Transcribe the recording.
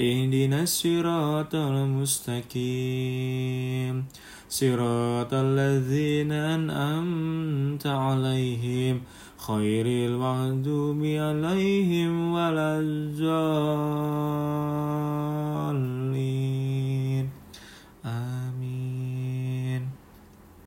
اهدنا الصراط المستقيم صراط الذين أنعمت عليهم خير المغضوب عليهم ولا الضالين آه.